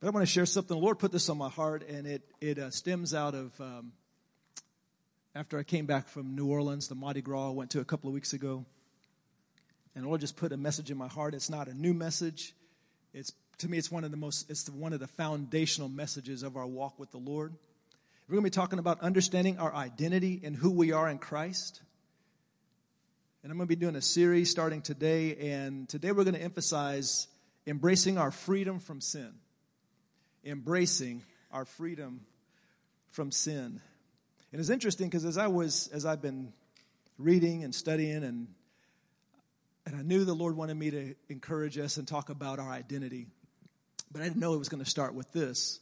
But I want to share something. The Lord put this on my heart, and it, it uh, stems out of um, after I came back from New Orleans, the Mardi Gras I went to a couple of weeks ago. And the Lord just put a message in my heart. It's not a new message. It's to me, it's one of the most, it's one of the foundational messages of our walk with the Lord. We're going to be talking about understanding our identity and who we are in Christ. And I'm going to be doing a series starting today. And today we're going to emphasize embracing our freedom from sin. Embracing our freedom from sin. And it's interesting because as I was, as I've been reading and studying and and I knew the Lord wanted me to encourage us and talk about our identity. But I didn't know it was going to start with this.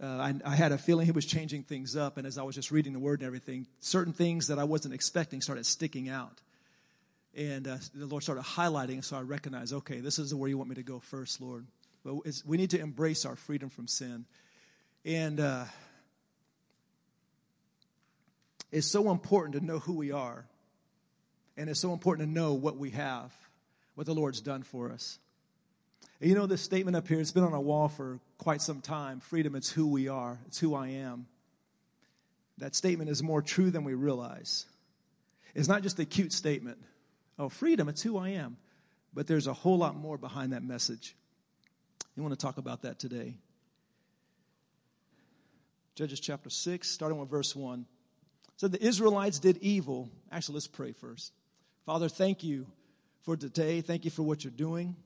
Uh, I, I, had a feeling He was changing things up, and as I was just reading the Word and everything, certain things that I wasn't expecting started sticking out. And uh, the Lord started highlighting, so I recognized, okay, this is where you want me to go first, Lord. But we need to embrace our freedom from sin. And uh, it's so important to know who we are. And it's so important to know what we have, what the Lord's done for us. And you know, this statement up here, it's been on a wall for quite some time freedom, it's who we are, it's who I am. That statement is more true than we realize. It's not just a cute statement. Oh, freedom, it's who I am. But there's a whole lot more behind that message. You want to talk about that today. Judges chapter 6, starting with verse 1. So the Israelites did evil. Actually, let's pray first. Father, thank you for today. Thank you for what you're doing.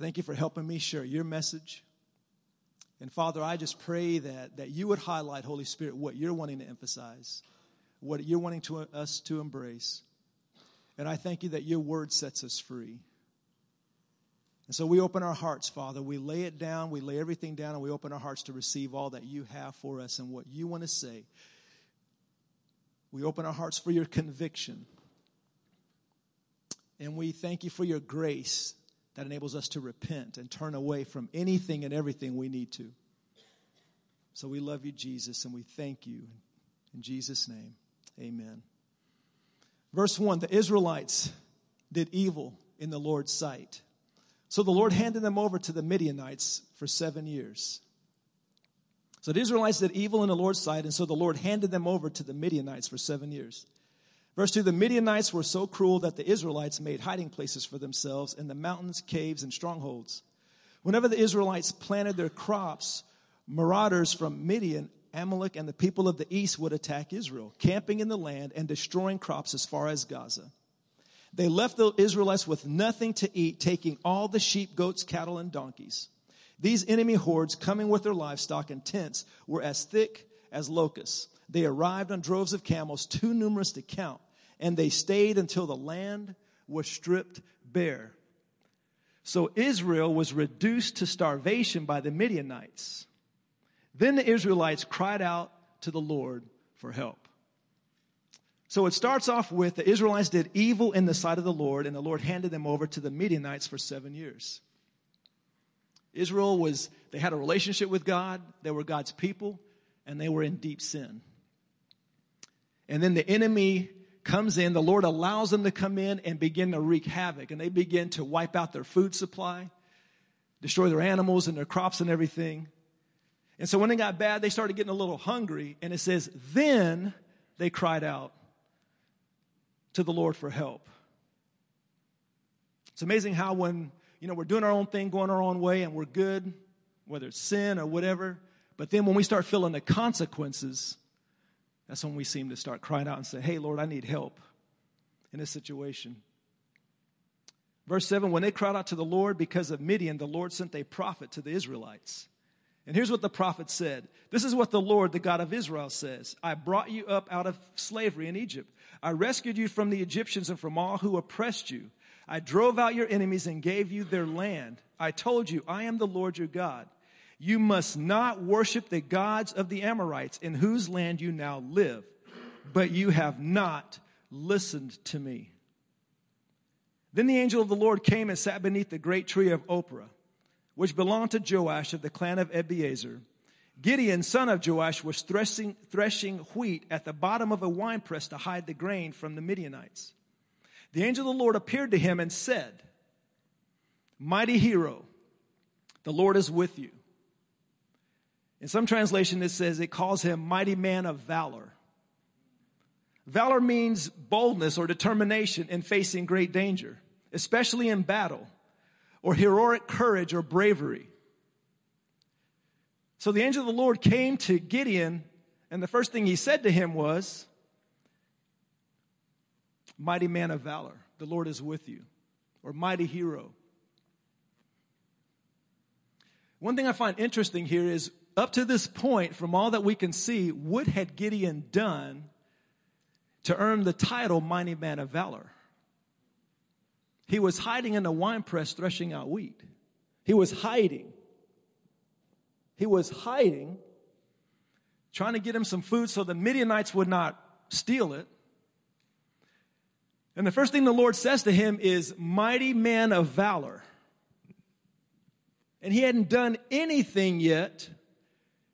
Thank you for helping me share your message. And Father, I just pray that, that you would highlight, Holy Spirit, what you're wanting to emphasize, what you're wanting to, us to embrace. And I thank you that your word sets us free. And so we open our hearts, Father. We lay it down, we lay everything down, and we open our hearts to receive all that you have for us and what you want to say. We open our hearts for your conviction. And we thank you for your grace that enables us to repent and turn away from anything and everything we need to. So we love you, Jesus, and we thank you. In Jesus' name, amen. Verse 1 The Israelites did evil in the Lord's sight. So the Lord handed them over to the Midianites for seven years. So the Israelites did evil in the Lord's sight, and so the Lord handed them over to the Midianites for seven years. Verse 2 The Midianites were so cruel that the Israelites made hiding places for themselves in the mountains, caves, and strongholds. Whenever the Israelites planted their crops, marauders from Midian, Amalek, and the people of the east would attack Israel, camping in the land and destroying crops as far as Gaza. They left the Israelites with nothing to eat, taking all the sheep, goats, cattle, and donkeys. These enemy hordes, coming with their livestock and tents, were as thick as locusts. They arrived on droves of camels, too numerous to count and they stayed until the land was stripped bare. So Israel was reduced to starvation by the Midianites. Then the Israelites cried out to the Lord for help. So it starts off with the Israelites did evil in the sight of the Lord, and the Lord handed them over to the Midianites for seven years. Israel was, they had a relationship with God, they were God's people, and they were in deep sin. And then the enemy comes in, the Lord allows them to come in and begin to wreak havoc. And they begin to wipe out their food supply, destroy their animals and their crops and everything. And so when it got bad, they started getting a little hungry. And it says, then they cried out to the Lord for help. It's amazing how when, you know, we're doing our own thing, going our own way, and we're good, whether it's sin or whatever, but then when we start feeling the consequences, that's when we seem to start crying out and say, Hey, Lord, I need help in this situation. Verse 7 When they cried out to the Lord because of Midian, the Lord sent a prophet to the Israelites. And here's what the prophet said This is what the Lord, the God of Israel, says I brought you up out of slavery in Egypt. I rescued you from the Egyptians and from all who oppressed you. I drove out your enemies and gave you their land. I told you, I am the Lord your God. You must not worship the gods of the Amorites in whose land you now live, but you have not listened to me. Then the angel of the Lord came and sat beneath the great tree of Ophrah, which belonged to Joash of the clan of Abiezer. Gideon, son of Joash, was threshing, threshing wheat at the bottom of a winepress to hide the grain from the Midianites. The angel of the Lord appeared to him and said, Mighty hero, The Lord is with you. In some translation, it says it calls him mighty man of valor. Valor means boldness or determination in facing great danger, especially in battle, or heroic courage or bravery. So the angel of the Lord came to Gideon, and the first thing he said to him was, Mighty man of valor, the Lord is with you, or mighty hero. One thing I find interesting here is up to this point, from all that we can see, what had Gideon done to earn the title Mighty Man of Valor? He was hiding in the winepress threshing out wheat. He was hiding. He was hiding, trying to get him some food so the Midianites would not steal it. And the first thing the Lord says to him is, Mighty man of valor. And he hadn't done anything yet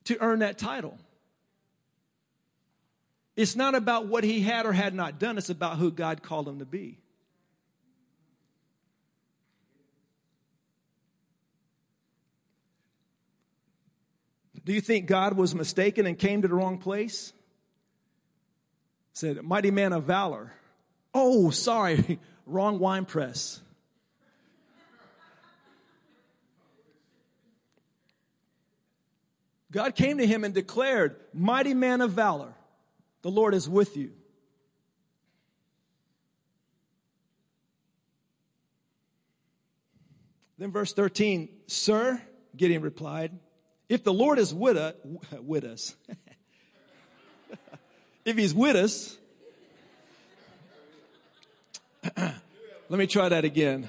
to earn that title. It's not about what he had or had not done, it's about who God called him to be. Do you think God was mistaken and came to the wrong place? Said, mighty man of valor. Oh, sorry, wrong wine press. God came to him and declared, Mighty man of valor, the Lord is with you. Then verse 13, Sir, Gideon replied, If the Lord is with, us, with us if he's with us, let me try that again.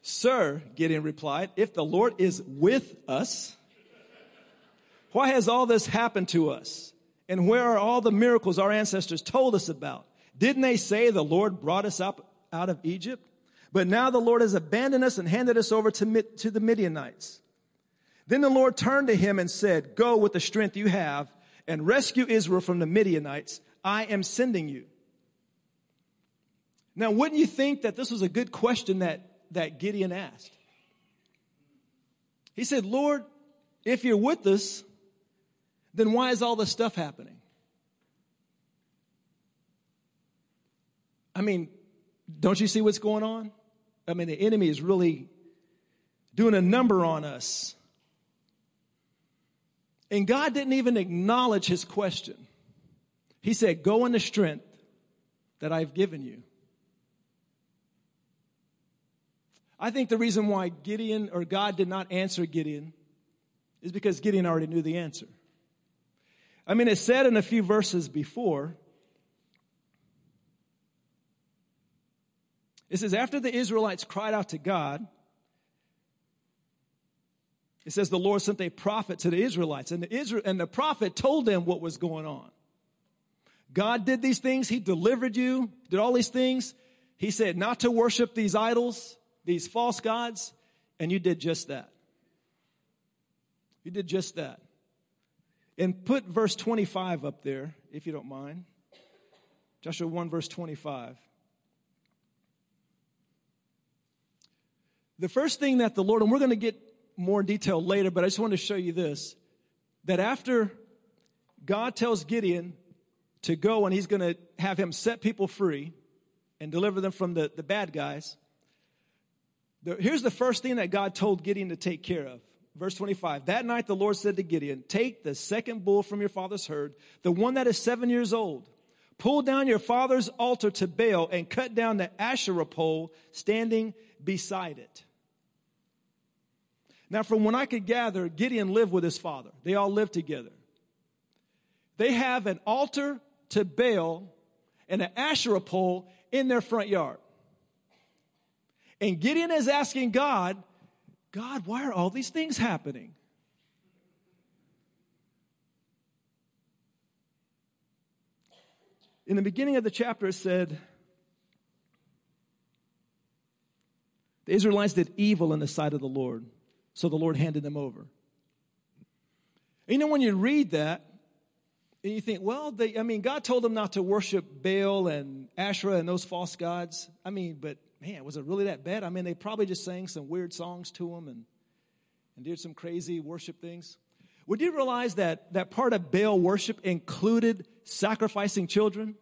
Sir, Gideon replied, if the Lord is with us, why has all this happened to us? And where are all the miracles our ancestors told us about? Didn't they say the Lord brought us up out of Egypt? But now the Lord has abandoned us and handed us over to, to the Midianites. Then the Lord turned to him and said, Go with the strength you have and rescue Israel from the Midianites. I am sending you. Now, wouldn't you think that this was a good question that, that Gideon asked? He said, Lord, if you're with us, then why is all this stuff happening? I mean, don't you see what's going on? I mean, the enemy is really doing a number on us. And God didn't even acknowledge his question. He said, Go in the strength that I've given you. I think the reason why Gideon or God did not answer Gideon is because Gideon already knew the answer. I mean, it said in a few verses before, it says, after the Israelites cried out to God, it says the Lord sent a prophet to the Israelites, and the, Israel, and the prophet told them what was going on. God did these things, He delivered you, did all these things. He said not to worship these idols, these false gods, and you did just that. You did just that. And put verse 25 up there, if you don't mind. Joshua 1, verse 25. The first thing that the Lord, and we're going to get more in detail later, but I just want to show you this that after God tells Gideon to go and he's going to have him set people free and deliver them from the, the bad guys, the, here's the first thing that God told Gideon to take care of Verse 25 That night the Lord said to Gideon, Take the second bull from your father's herd, the one that is seven years old. Pull down your father's altar to Baal and cut down the Asherah pole standing beside it. Now, from what I could gather, Gideon lived with his father. They all lived together. They have an altar to Baal and an Asherah pole in their front yard. And Gideon is asking God, God, why are all these things happening? In the beginning of the chapter, it said, The Israelites did evil in the sight of the Lord, so the Lord handed them over. You know, when you read that, and you think, well, they, I mean, God told them not to worship Baal and Asherah and those false gods. I mean, but man, was it really that bad? I mean, they probably just sang some weird songs to them and, and did some crazy worship things. Would you realize that that part of Baal worship included sacrificing children?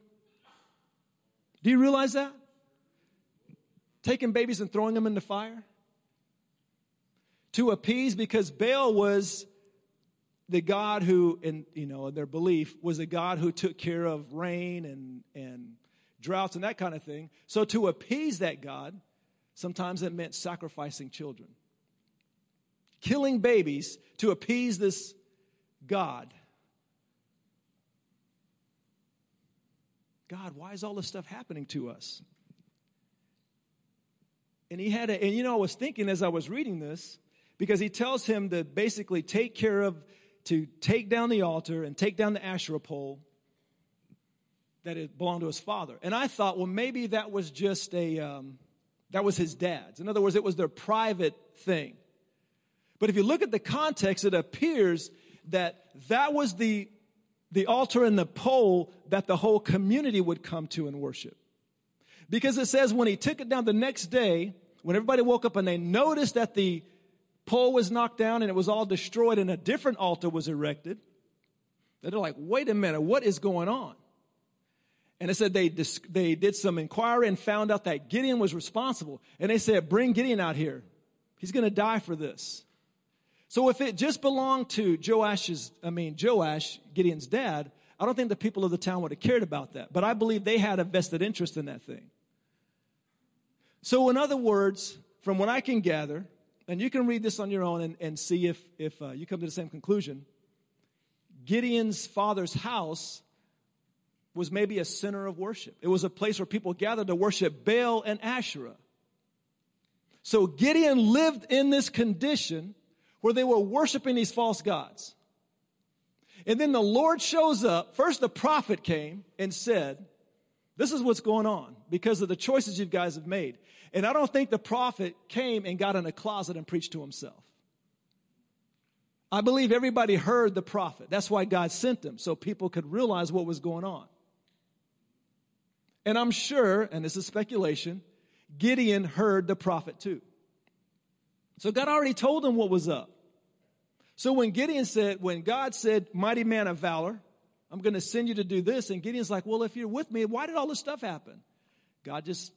Do you realize that? Taking babies and throwing them in the fire? To appease, because Baal was the God who, in you know, their belief, was a God who took care of rain and, and droughts and that kind of thing. So to appease that God, sometimes it meant sacrificing children. Killing babies to appease this God. God, why is all this stuff happening to us? And he had a, and you know, I was thinking as I was reading this, because he tells him to basically take care of, to take down the altar and take down the Asherah pole that it belonged to his father. And I thought, well, maybe that was just a, um, that was his dad's. In other words, it was their private thing. But if you look at the context, it appears that that was the, the altar and the pole that the whole community would come to and worship. Because it says when he took it down the next day, when everybody woke up and they noticed that the pole was knocked down and it was all destroyed and a different altar was erected, they're like, wait a minute, what is going on? And it said they, they did some inquiry and found out that Gideon was responsible. And they said, bring Gideon out here. He's going to die for this. So if it just belonged to Joash's, I mean, Joash, Gideon's dad, I don't think the people of the town would have cared about that. But I believe they had a vested interest in that thing. So in other words, from what I can gather, and you can read this on your own and, and see if, if uh, you come to the same conclusion, Gideon's father's house was maybe a center of worship. It was a place where people gathered to worship Baal and Asherah. So Gideon lived in this condition where they were worshiping these false gods. And then the Lord shows up. First, the prophet came and said, This is what's going on because of the choices you guys have made. And I don't think the prophet came and got in a closet and preached to himself. I believe everybody heard the prophet. That's why God sent them, so people could realize what was going on. And I'm sure, and this is speculation, Gideon heard the prophet too. So God already told him what was up. So when Gideon said, when God said, mighty man of valor, I'm going to send you to do this. And Gideon's like, well, if you're with me, why did all this stuff happen? God just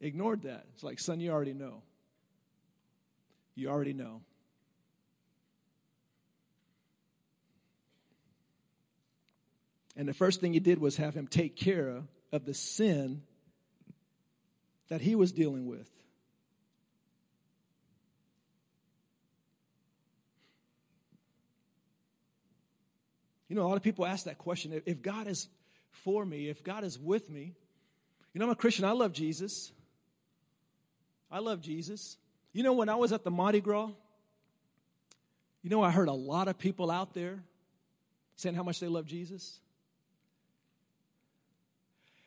ignored that. It's like, son, you already know. You already know. And the first thing he did was have him take care of the sin that he was dealing with. You know, a lot of people ask that question if God is for me, if God is with me, you know, I'm a Christian, I love Jesus. I love Jesus. You know, when I was at the Mardi Gras, you know, I heard a lot of people out there saying how much they love Jesus.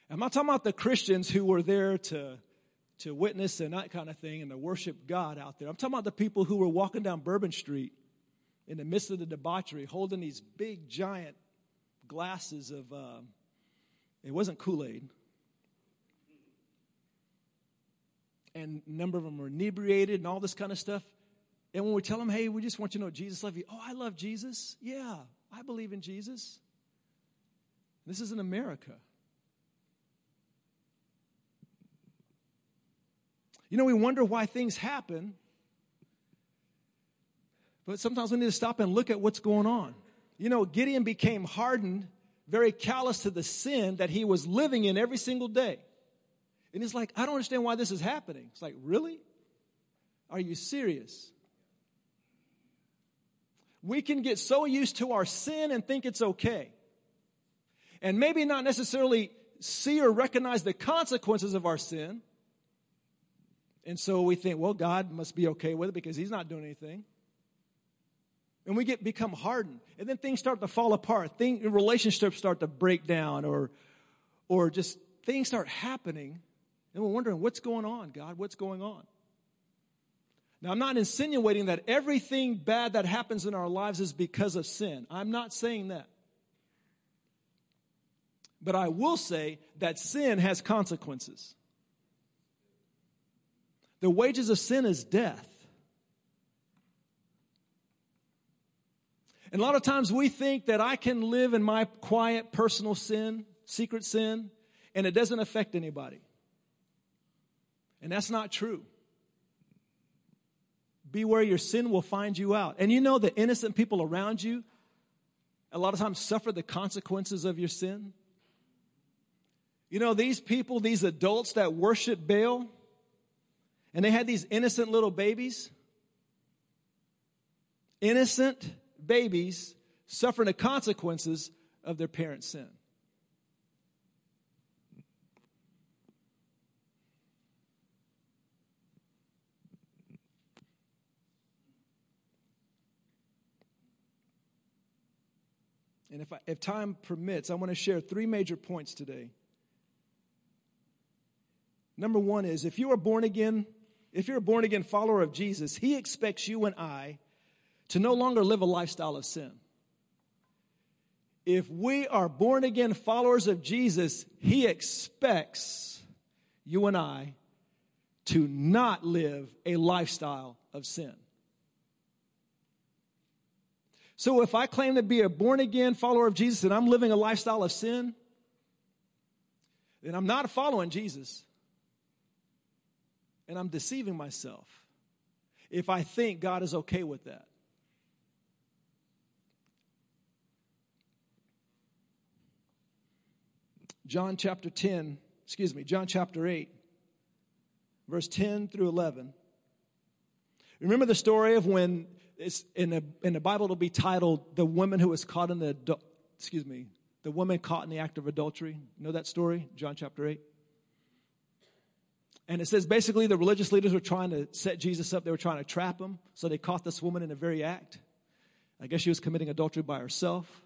I'm not talking about the Christians who were there to, to witness and that kind of thing and to worship God out there. I'm talking about the people who were walking down Bourbon Street in the midst of the debauchery, holding these big, giant glasses of, uh, it wasn't Kool Aid. And a number of them were inebriated and all this kind of stuff. And when we tell them, hey, we just want you to know Jesus loves you. Oh, I love Jesus. Yeah, I believe in Jesus. This is in America. You know, we wonder why things happen but sometimes we need to stop and look at what's going on. You know, Gideon became hardened, very callous to the sin that he was living in every single day. And he's like, I don't understand why this is happening. It's like, really? Are you serious? We can get so used to our sin and think it's okay. And maybe not necessarily see or recognize the consequences of our sin. And so we think, well, God must be okay with it because he's not doing anything and we get become hardened. And then things start to fall apart. Things, relationships start to break down or or just things start happening. And we're wondering what's going on god? What's going on? Now i'm not insinuating that everything bad that happens in our lives is because of sin. I'm not saying that. But i will say that sin has consequences. The wages of sin is death. And a lot of times we think that I can live in my quiet personal sin, secret sin, and it doesn't affect anybody. And that's not true. Beware your sin will find you out. And you know the innocent people around you a lot of times suffer the consequences of your sin. You know, these people, these adults that worship Baal, and they had these innocent little babies, innocent babies suffering the consequences of their parents' sin. And if, I, if time permits, I want to share three major points today. Number one is if you are born again, if you're a born again follower of Jesus, he expects you and I to no longer live a lifestyle of sin. If we are born again followers of Jesus, he expects you and I to not live a lifestyle of sin. So if I claim to be a born again follower of Jesus and I'm living a lifestyle of sin, then I'm not following Jesus. And I'm deceiving myself if I think God is okay with that. John chapter 10, excuse me, John chapter 8, verse 10 through 11. Remember the story of when it's in the, in the Bible, it'll be titled The Woman Who Was Caught in the, excuse me, the woman caught in the act of adultery. Know that story? John chapter 8. And it says basically the religious leaders were trying to set Jesus up. They were trying to trap him. So they caught this woman in the very act. I guess she was committing adultery by herself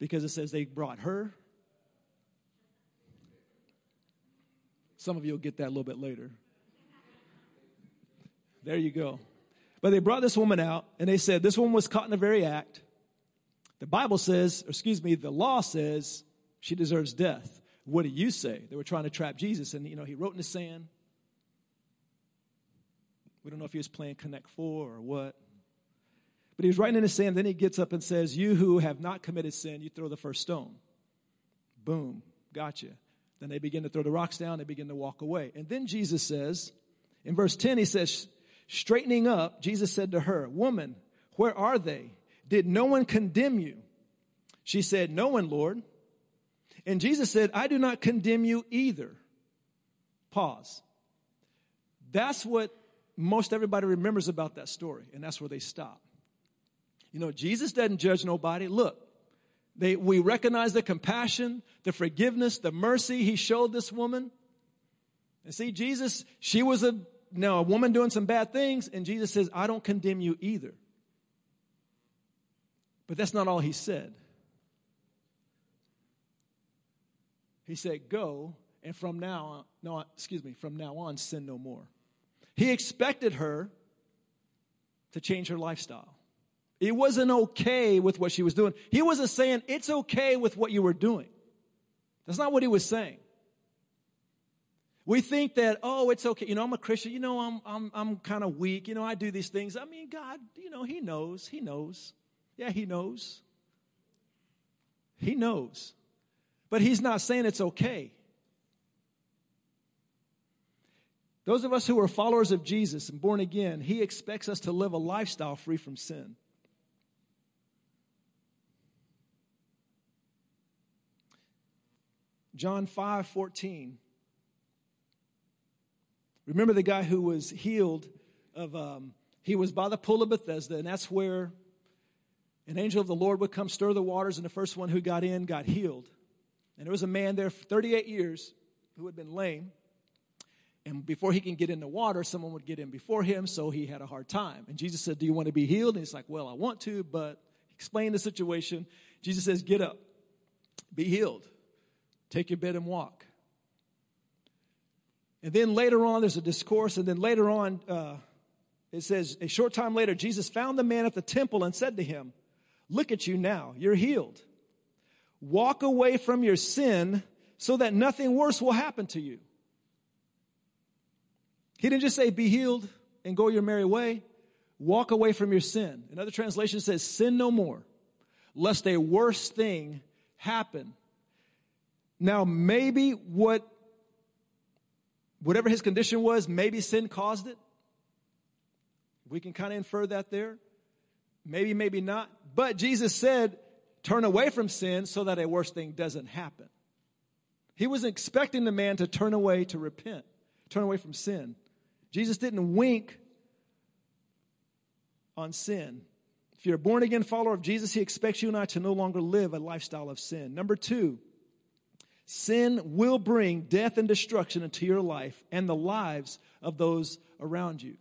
because it says they brought her. Some of you will get that a little bit later. There you go. But they brought this woman out and they said, This woman was caught in the very act. The Bible says, or excuse me, the law says she deserves death. What do you say? They were trying to trap Jesus, and you know, he wrote in the sand. We don't know if he was playing Connect Four or what. But he was writing in the sand, then he gets up and says, You who have not committed sin, you throw the first stone. Boom, gotcha. Then they begin to throw the rocks down, they begin to walk away. And then Jesus says, in verse 10, he says, Straightening up, Jesus said to her, Woman, where are they? Did no one condemn you? She said, No one, Lord. And Jesus said, I do not condemn you either. Pause. That's what most everybody remembers about that story, and that's where they stop. You know, Jesus doesn't judge nobody. Look, they, we recognize the compassion, the forgiveness, the mercy he showed this woman. And see, Jesus, she was a now a woman doing some bad things, and Jesus says, I don't condemn you either. But that's not all he said. He said, Go, and from now on, no, excuse me, from now on, sin no more. He expected her to change her lifestyle. It wasn't okay with what she was doing. He wasn't saying, It's okay with what you were doing. That's not what he was saying. We think that, oh, it's okay. You know, I'm a Christian. You know, I'm, I'm, I'm kind of weak. You know, I do these things. I mean, God, you know, He knows. He knows. Yeah, He knows. He knows. But He's not saying it's okay. Those of us who are followers of Jesus and born again, He expects us to live a lifestyle free from sin. John 5 14 Remember the guy who was healed of, um, he was by the pool of Bethesda, and that's where an angel of the Lord would come stir the waters, and the first one who got in got healed. And there was a man there for 38 years who had been lame. And before he can get in the water, someone would get in before him, so he had a hard time. And Jesus said, Do you want to be healed? And he's like, Well, I want to, but explain the situation. Jesus says, Get up, be healed, take your bed and walk. And then later on, there's a discourse, and then later on, uh, it says, a short time later, Jesus found the man at the temple and said to him, Look at you now, you're healed. Walk away from your sin so that nothing worse will happen to you. He didn't just say, be healed and go your merry way. Walk away from your sin. Another translation says, sin no more, lest a worse thing happen. Now, maybe what, whatever his condition was, maybe sin caused it. We can kind of infer that there. Maybe, maybe not. But Jesus said, turn away from sin so that a worse thing doesn't happen. He was expecting the man to turn away to repent, turn away from sin. Jesus didn't wink on sin. If you're a born again follower of Jesus, he expects you and I to no longer live a lifestyle of sin. Number two, sin will bring death and destruction into your life and the lives of those around you.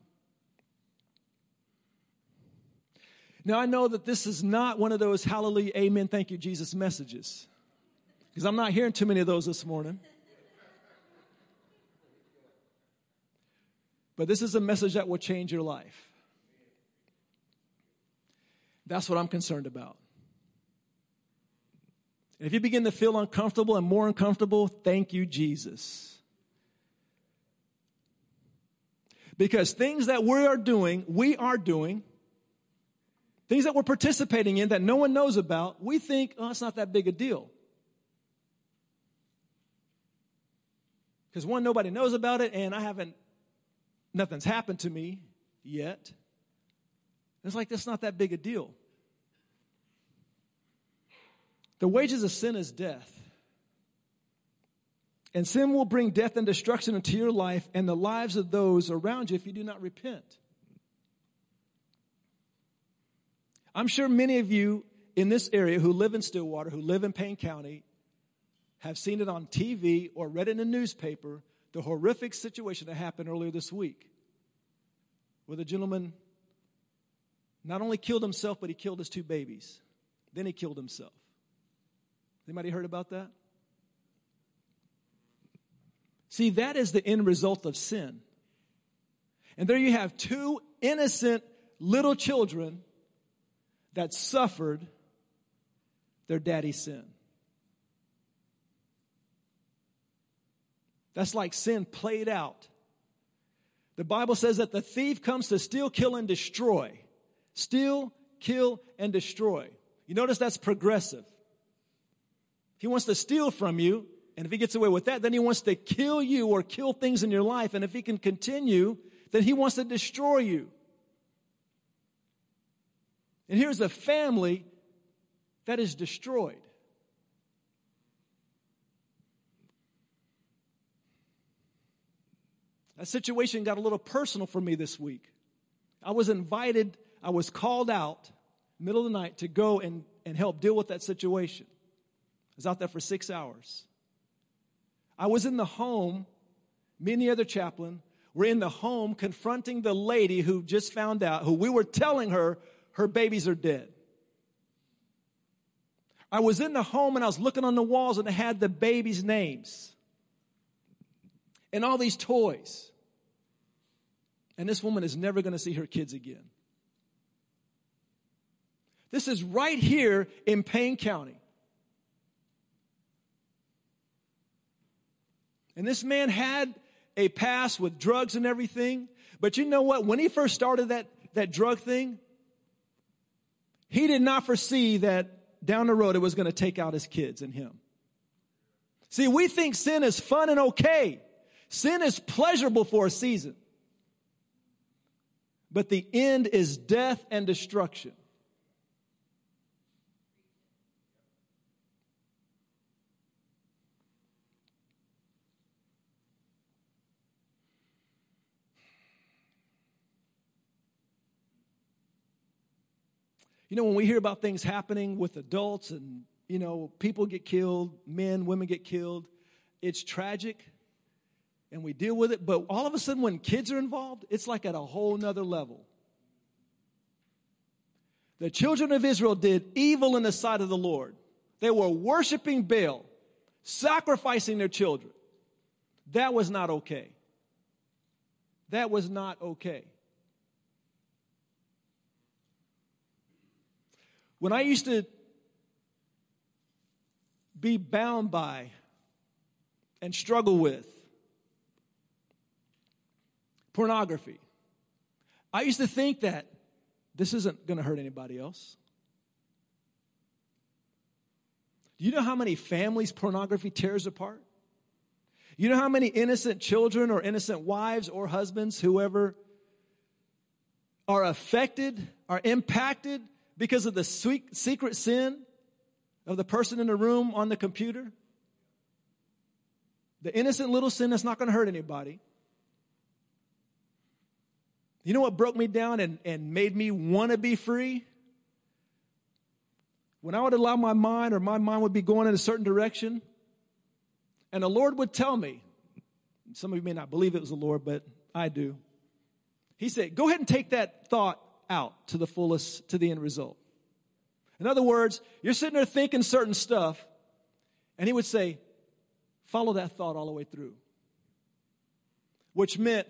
Now, I know that this is not one of those hallelujah, amen, thank you, Jesus messages, because I'm not hearing too many of those this morning. But this is a message that will change your life. That's what I'm concerned about. And if you begin to feel uncomfortable and more uncomfortable, thank you, Jesus. Because things that we are doing, we are doing, things that we're participating in that no one knows about, we think, oh, it's not that big a deal. Because one, nobody knows about it, and I haven't, nothing's happened to me yet. It's like, that's not that big a deal. The wages of sin is death. And sin will bring death and destruction into your life and the lives of those around you if you do not repent. I'm sure many of you in this area who live in Stillwater, who live in Payne County, have seen it on TV or read in the newspaper the horrific situation that happened earlier this week where the gentleman not only killed himself, but he killed his two babies. Then he killed himself. Anybody heard about that? See, that is the end result of sin. And there you have two innocent little children that suffered their daddy's sin. That's like sin played out. The Bible says that the thief comes to steal, kill, and destroy. Steal, kill, and destroy. You notice that's progressive. He wants to steal from you. And if he gets away with that, then he wants to kill you or kill things in your life. And if he can continue, then he wants to destroy you. And here's a family that is destroyed. That situation got a little personal for me this week. I was invited, I was called out middle of the night to go and, and help deal with that situation was out there for six hours. I was in the home, me and the other chaplain were in the home confronting the lady who just found out, who we were telling her her babies are dead. I was in the home and I was looking on the walls and it had the babies' names and all these toys. And this woman is never going to see her kids again. This is right here in Payne County. And this man had a past with drugs and everything. But you know what? When he first started that, that drug thing, he did not foresee that down the road it was going to take out his kids and him. See, we think sin is fun and okay. Sin is pleasurable for a season. But the end is death and destruction. You know, when we hear about things happening with adults and, you know, people get killed, men, women get killed, it's tragic and we deal with it. But all of a sudden, when kids are involved, it's like at a whole nother level. The children of Israel did evil in the sight of the Lord. They were worshiping Baal, sacrificing their children. That was not okay. That was not okay. When I used to be bound by and struggle with pornography. I used to think that this isn't going to hurt anybody else. Do you know how many families pornography tears apart? You know how many innocent children or innocent wives or husbands, whoever, are affected, are impacted because of the sweet, secret sin of the person in the room on the computer? The innocent little sin that's not going to hurt anybody. You know what broke me down and, and made me want to be free? When I would allow my mind or my mind would be going in a certain direction, and the Lord would tell me, some of you may not believe it was the Lord, but I do. He said, Go ahead and take that thought out to the fullest, to the end result. In other words, you're sitting there thinking certain stuff, and He would say, Follow that thought all the way through. Which meant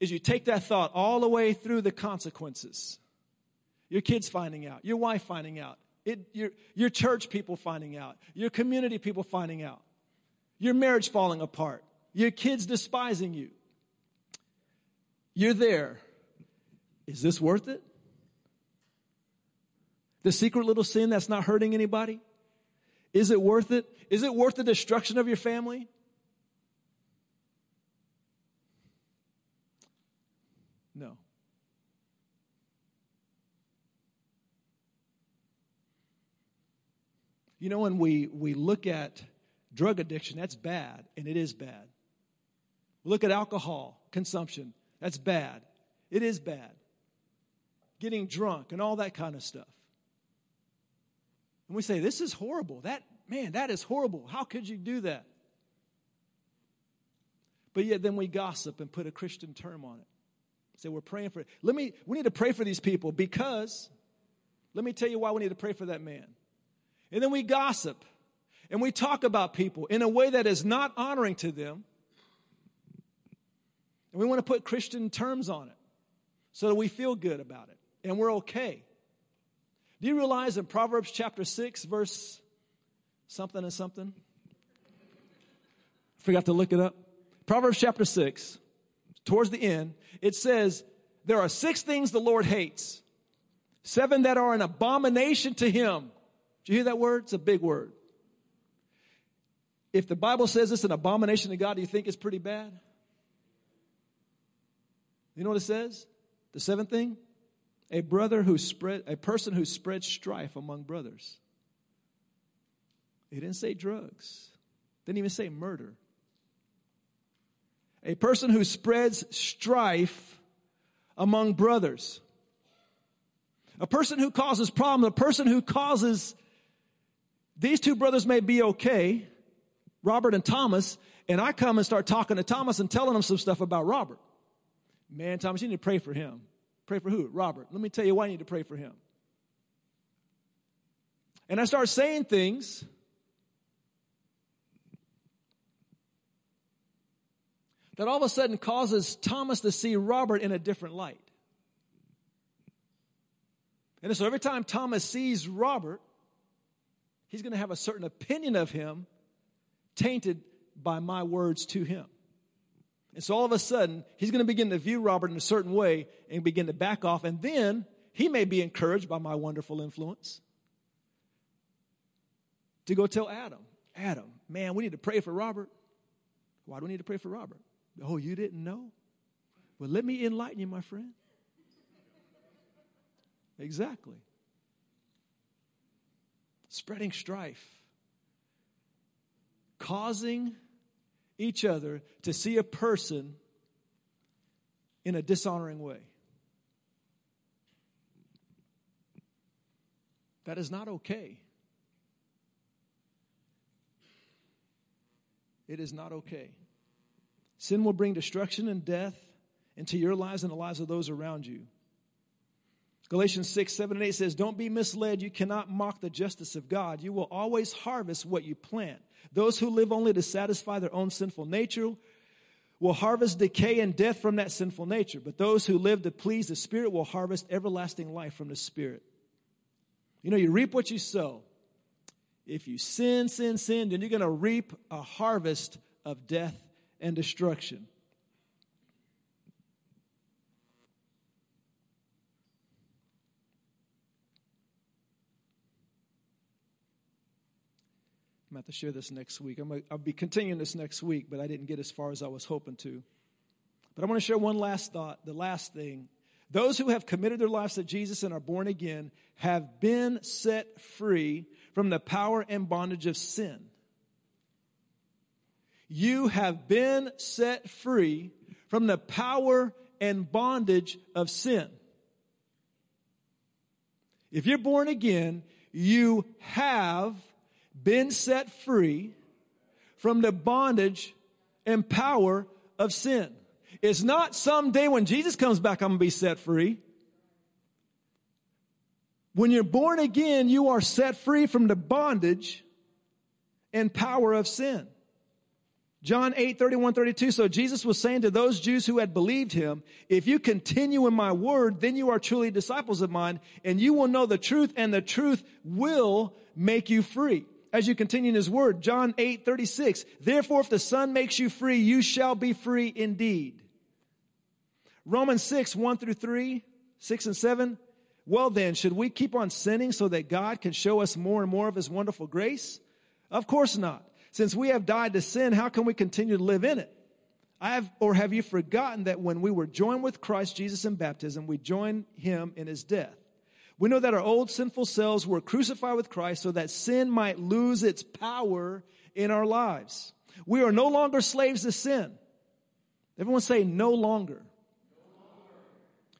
is you take that thought all the way through the consequences. Your kids finding out, your wife finding out, it, your, your church people finding out, your community people finding out, your marriage falling apart, your kids despising you. You're there. Is this worth it? The secret little sin that's not hurting anybody? Is it worth it? Is it worth the destruction of your family? No. You know, when we, we look at drug addiction, that's bad, and it is bad. Look at alcohol consumption, that's bad. It is bad. Getting drunk and all that kind of stuff. And we say, This is horrible. That, man, that is horrible. How could you do that? But yet then we gossip and put a Christian term on it. Say we're praying for it. Let me, we need to pray for these people because, let me tell you why we need to pray for that man. And then we gossip and we talk about people in a way that is not honoring to them. And we want to put Christian terms on it so that we feel good about it and we're okay. Do you realize in Proverbs chapter 6, verse something and something? I forgot to look it up. Proverbs chapter 6, towards the end, it says, There are six things the Lord hates, seven that are an abomination to him. Do you hear that word? It's a big word. If the Bible says it's an abomination to God, do you think it's pretty bad? You know what it says? The seventh thing? A brother who spread a person who spreads strife among brothers. He didn't say drugs. Didn't even say murder. A person who spreads strife among brothers. A person who causes problem, a person who causes these two brothers may be okay, Robert and Thomas, and I come and start talking to Thomas and telling him some stuff about Robert. Man, Thomas, you need to pray for him. Pray for who? Robert. Let me tell you why I need to pray for him. And I start saying things that all of a sudden causes Thomas to see Robert in a different light. And so every time Thomas sees Robert, he's going to have a certain opinion of him tainted by my words to him. And so all of a sudden, he's going to begin to view Robert in a certain way and begin to back off. And then he may be encouraged by my wonderful influence to go tell Adam, Adam, man, we need to pray for Robert. Why do we need to pray for Robert? Oh, you didn't know? Well, let me enlighten you, my friend. Exactly. Spreading strife, causing each other to see a person in a dishonoring way. That is not okay. It is not okay. Sin will bring destruction and death into your lives and the lives of those around you. Galatians 6, 7, and 8 says, Don't be misled. You cannot mock the justice of God. You will always harvest what you plant. Those who live only to satisfy their own sinful nature will harvest decay and death from that sinful nature. But those who live to please the Spirit will harvest everlasting life from the Spirit. You know, you reap what you sow. If you sin, sin, sin, then you're going to reap a harvest of death and destruction. I'm going to share this next week. I'm I'll be continuing this next week, but I didn't get as far as I was hoping to. But I want to share one last thought, the last thing. Those who have committed their lives to Jesus and are born again have been set free from the power and bondage of sin. You have been set free from the power and bondage of sin. If you're born again, you have been set free from the bondage and power of sin. It's not someday when Jesus comes back, I'm going to be set free. When you're born again, you are set free from the bondage and power of sin. John 8, 31, 32. So Jesus was saying to those Jews who had believed him, if you continue in my word, then you are truly disciples of mine and you will know the truth and the truth will make you free. As you continue in his word, John 8, 36. Therefore, if the son makes you free, you shall be free indeed. Romans 6, 1 through 3, 6 and 7. Well then, should we keep on sinning so that God can show us more and more of his wonderful grace? Of course not. Since we have died to sin, how can we continue to live in it? I have, or have you forgotten that when we were joined with Christ Jesus in baptism, we joined him in his death? We know that our old sinful selves were crucified with Christ so that sin might lose its power in our lives. We are no longer slaves to sin. Everyone say no longer.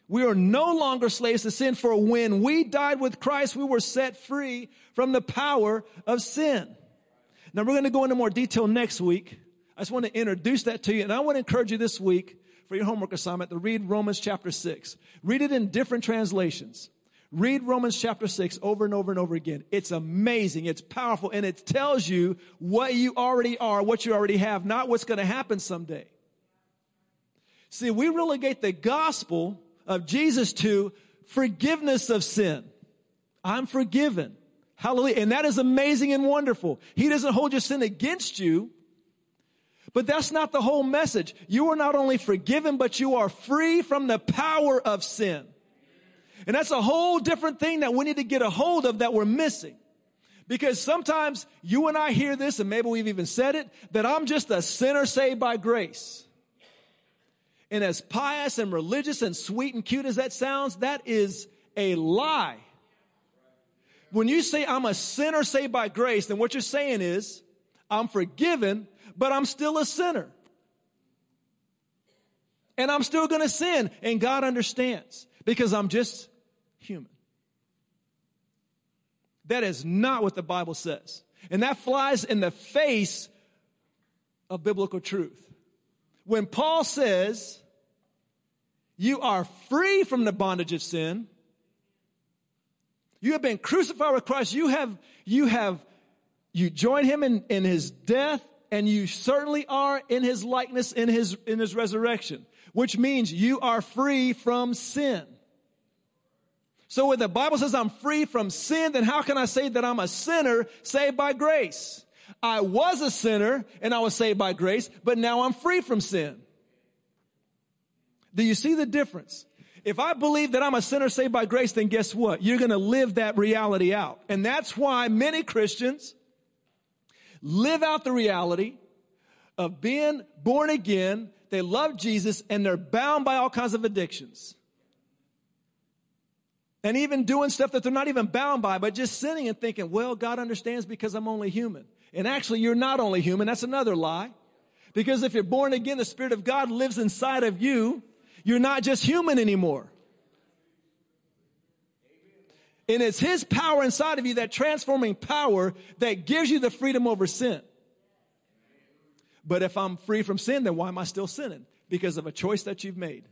We are no longer slaves to sin, for when we died with Christ, we were set free from the power of sin. Now we're going to go into more detail next week. I just want to introduce that to you. And I want to encourage you this week for your homework assignment to read Romans chapter 6. Read it in different translations. Read Romans chapter 6 over and over and over again. It's amazing. It's powerful. And it tells you what you already are, what you already have, not what's going to happen someday. See, we relegate the gospel of Jesus to forgiveness of sin. I'm forgiven. Hallelujah. And that is amazing and wonderful. He doesn't hold your sin against you. But that's not the whole message. You are not only forgiven, but you are free from the power of sin. And that's a whole different thing that we need to get a hold of that we're missing. Because sometimes you and I hear this, and maybe we've even said it, that I'm just a sinner saved by grace. And as pious and religious and sweet and cute as that sounds, that is a lie when you say I'm a sinner saved by grace, then what you're saying is I'm forgiven, but I'm still a sinner. And I'm still going to sin. And God understands because I'm just human. That is not what the Bible says. And that flies in the face of biblical truth. When Paul says, you are free from the bondage of sin, you have been crucified with Christ. You have, you have, you join him in, in his death and you certainly are in his likeness in his, in his resurrection, which means you are free from sin. So when the Bible says I'm free from sin, then how can I say that I'm a sinner saved by grace? I was a sinner and I was saved by grace, but now I'm free from sin. Do you see the difference? If I believe that I'm a sinner saved by grace, then guess what? You're going to live that reality out. And that's why many Christians live out the reality of being born again. They love Jesus and they're bound by all kinds of addictions. And even doing stuff that they're not even bound by, but just sinning and thinking, well, God understands because I'm only human. And actually, you're not only human. That's another lie. Because if you're born again, the Spirit of God lives inside of you you're not just human anymore. And it's His power inside of you, that transforming power that gives you the freedom over sin. But if I'm free from sin, then why am I still sinning? Because of a choice that you've made.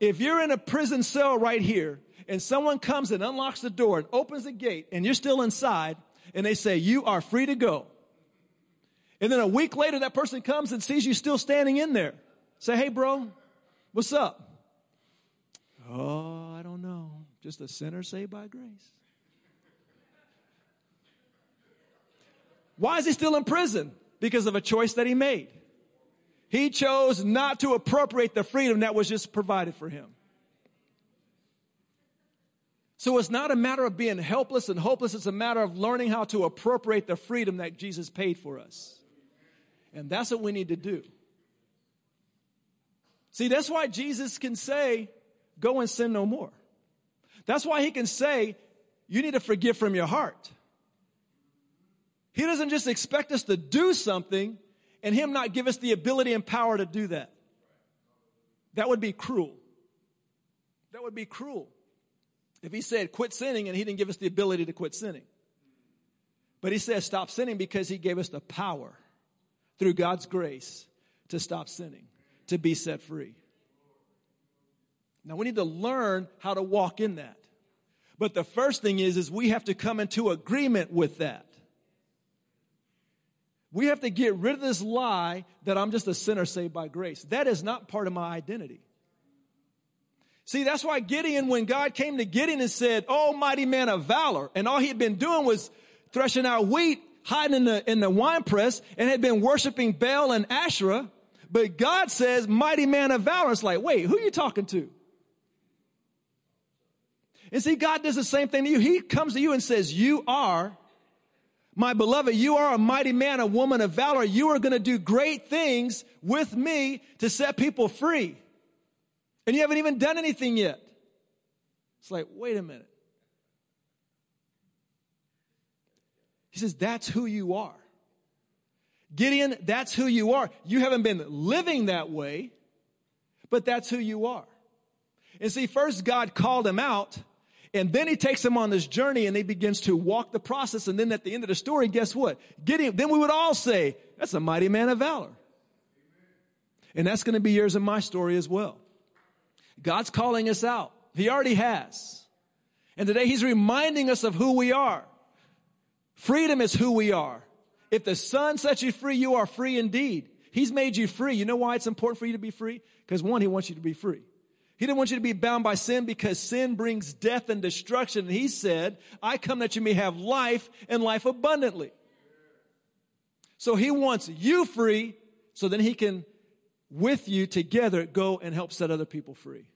If you're in a prison cell right here and someone comes and unlocks the door and opens the gate and you're still inside and they say, you are free to go. And then a week later, that person comes and sees you still standing in there. Say, hey, bro, what's up? Oh, I don't know. Just a sinner saved by grace. Why is he still in prison? Because of a choice that he made. He chose not to appropriate the freedom that was just provided for him. So it's not a matter of being helpless and hopeless, it's a matter of learning how to appropriate the freedom that Jesus paid for us. And that's what we need to do. See, that's why Jesus can say, Go and sin no more. That's why he can say, You need to forgive from your heart. He doesn't just expect us to do something and him not give us the ability and power to do that. That would be cruel. That would be cruel. If he said quit sinning and he didn't give us the ability to quit sinning. But he says stop sinning because he gave us the power through God's grace to stop sinning, to be set free. Now we need to learn how to walk in that. But the first thing is, is we have to come into agreement with that. We have to get rid of this lie that I'm just a sinner saved by grace. That is not part of my identity. See, that's why Gideon, when God came to Gideon and said, Oh, mighty man of valor, and all he had been doing was threshing out wheat, hiding in the, in the wine press, and had been worshiping Baal and Asherah. But God says, mighty man of valor. It's like, wait, who are you talking to? And see, God does the same thing to you. He comes to you and says, You are my beloved, you are a mighty man, a woman of valor. You are going to do great things with me to set people free. And you haven't even done anything yet. It's like, wait a minute. He says, That's who you are. Gideon, that's who you are. You haven't been living that way, but that's who you are. And see, first God called him out and then he takes them on this journey and he begins to walk the process. And then at the end of the story, guess what? Gideon, then we would all say, that's a mighty man of valor. And that's going to be yours and my story as well. God's calling us out. He already has. And today he's reminding us of who we are. Freedom is who we are. If the Son sets you free, you are free indeed. He's made you free. You know why it's important for you to be free? Because one, he wants you to be free. He didn't want you to be bound by sin because sin brings death and destruction. And he said, I come that you may have life and life abundantly. So he wants you free so then he can, with you together, go and help set other people free.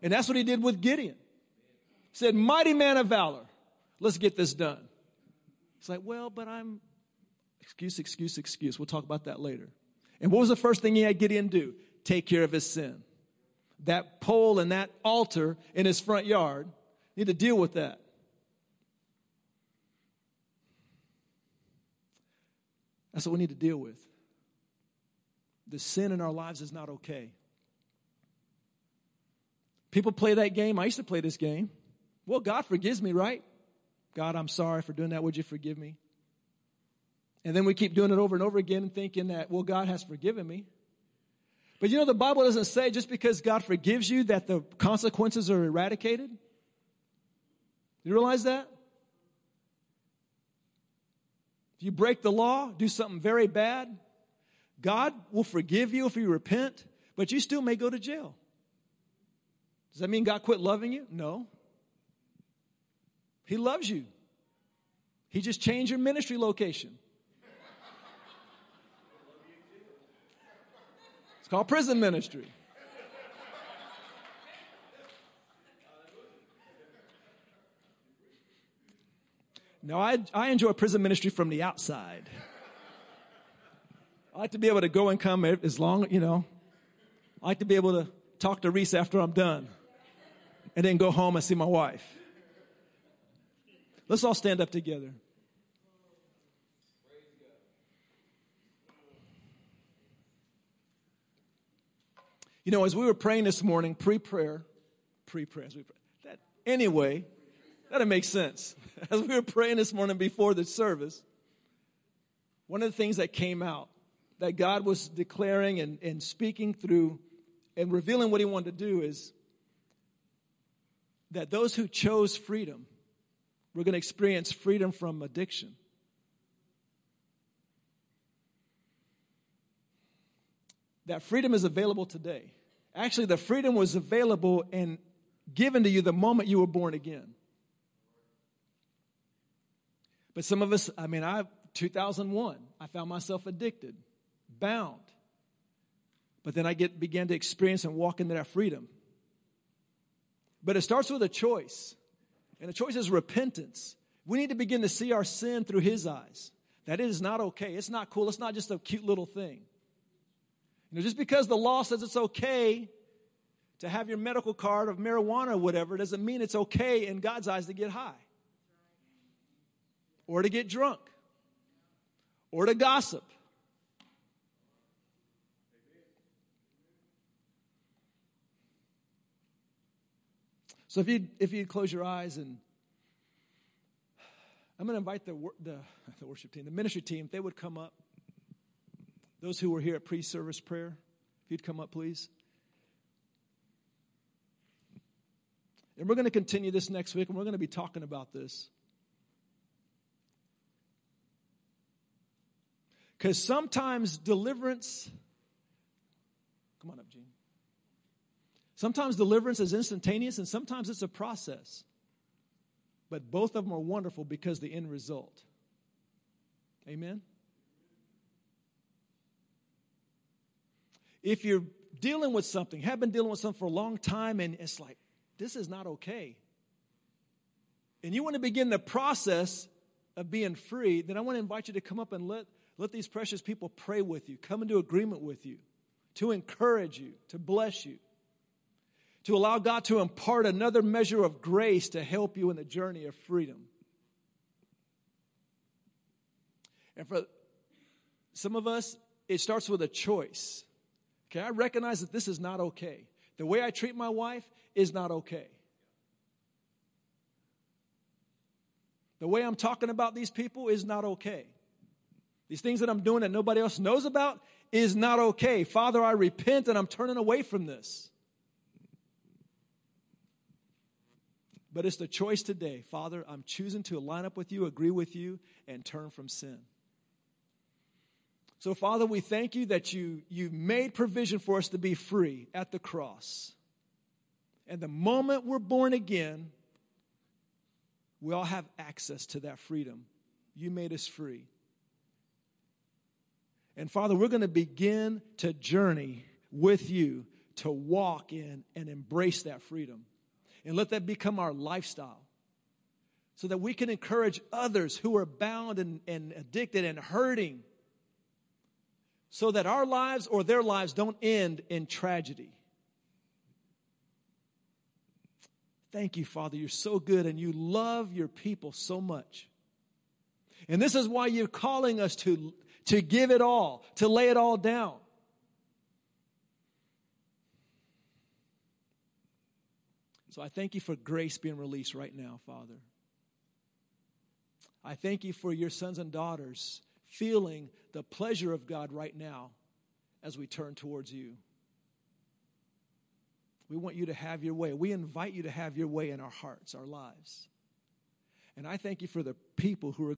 And that's what he did with Gideon. He said, Mighty man of valor, let's get this done. He's like, well, but I'm, excuse, excuse, excuse. We'll talk about that later. And what was the first thing he had Gideon do? Take care of his sin that pole and that altar in his front yard. Need to deal with that. That's what we need to deal with. The sin in our lives is not okay. People play that game. I used to play this game. Well, God forgives me, right? God, I'm sorry for doing that. Would you forgive me? And then we keep doing it over and over again and thinking that, well, God has forgiven me. But you know, the Bible doesn't say just because God forgives you that the consequences are eradicated. You realize that? If you break the law, do something very bad, God will forgive you if you repent, but you still may go to jail. Does that mean God quit loving you? No. He loves you. He just changed your ministry location. It's called prison ministry. Now, I, I enjoy prison ministry from the outside. I like to be able to go and come as long, you know. I like to be able to talk to Reese after I'm done and then go home and see my wife. Let's all stand up together. You know, as we were praying this morning, pre-prayer, pre-prayer, as we pray, that anyway, that'll make sense. As we were praying this morning before the service, one of the things that came out that God was declaring and, and speaking through and revealing what He wanted to do is that those who chose freedom were going to experience freedom from addiction. That freedom is available today. Actually, the freedom was available and given to you the moment you were born again. But some of us, I mean, I 2001, I found myself addicted, bound. But then I get began to experience and walk into that freedom. But it starts with a choice. And the choice is repentance. We need to begin to see our sin through His eyes. That it is not okay. It's not cool. It's not just a cute little thing. Know, just because the law says it's okay to have your medical card of marijuana or whatever doesn't mean it's okay in God's eyes to get high or to get drunk or to gossip. So if you if you close your eyes and I'm going to invite the, the, the worship team, the ministry team, if they would come up. Those who were here at pre service prayer, if you'd come up, please. And we're going to continue this next week, and we're going to be talking about this. Because sometimes deliverance, come on up, Gene. Sometimes deliverance is instantaneous, and sometimes it's a process. But both of them are wonderful because the end result. Amen? If you're dealing with something, have been dealing with something for a long time, and it's like, this is not okay. And you want to begin the process of being free, then I want to invite you to come up and let, let these precious people pray with you, come into agreement with you, to encourage you, to bless you to allow God to impart another measure of grace to help you in the journey of freedom. And for some of us, it starts with a choice. Okay, I recognize that this is not okay. The way I treat my wife is not okay. The way I'm talking about these people is not okay. These things that I'm doing that nobody else knows about is not okay. Father, I repent and I'm turning away from this. But it's the choice today. Father, I'm choosing to line up with you, agree with you, and turn from sin. So, Father, we thank you that you, you made provision for us to be free at the cross. And the moment we're born again, we all have access to that freedom. You made us free. And Father, we're going to begin to journey with you to walk in and embrace that freedom and let that become our lifestyle so that we can encourage others who are bound and, and addicted and hurting so that our lives or their lives don't end in tragedy. Thank you, Father. You're so good and you love your people so much. And this is why you're calling us to, to give it all, to lay it all down. So I thank you for grace being released right now, Father. I thank you for your sons and daughters feeling the pleasure of God right now as we turn towards you. We want you to have your way. We invite you to have your way in our hearts, our lives. And I thank you for the people who are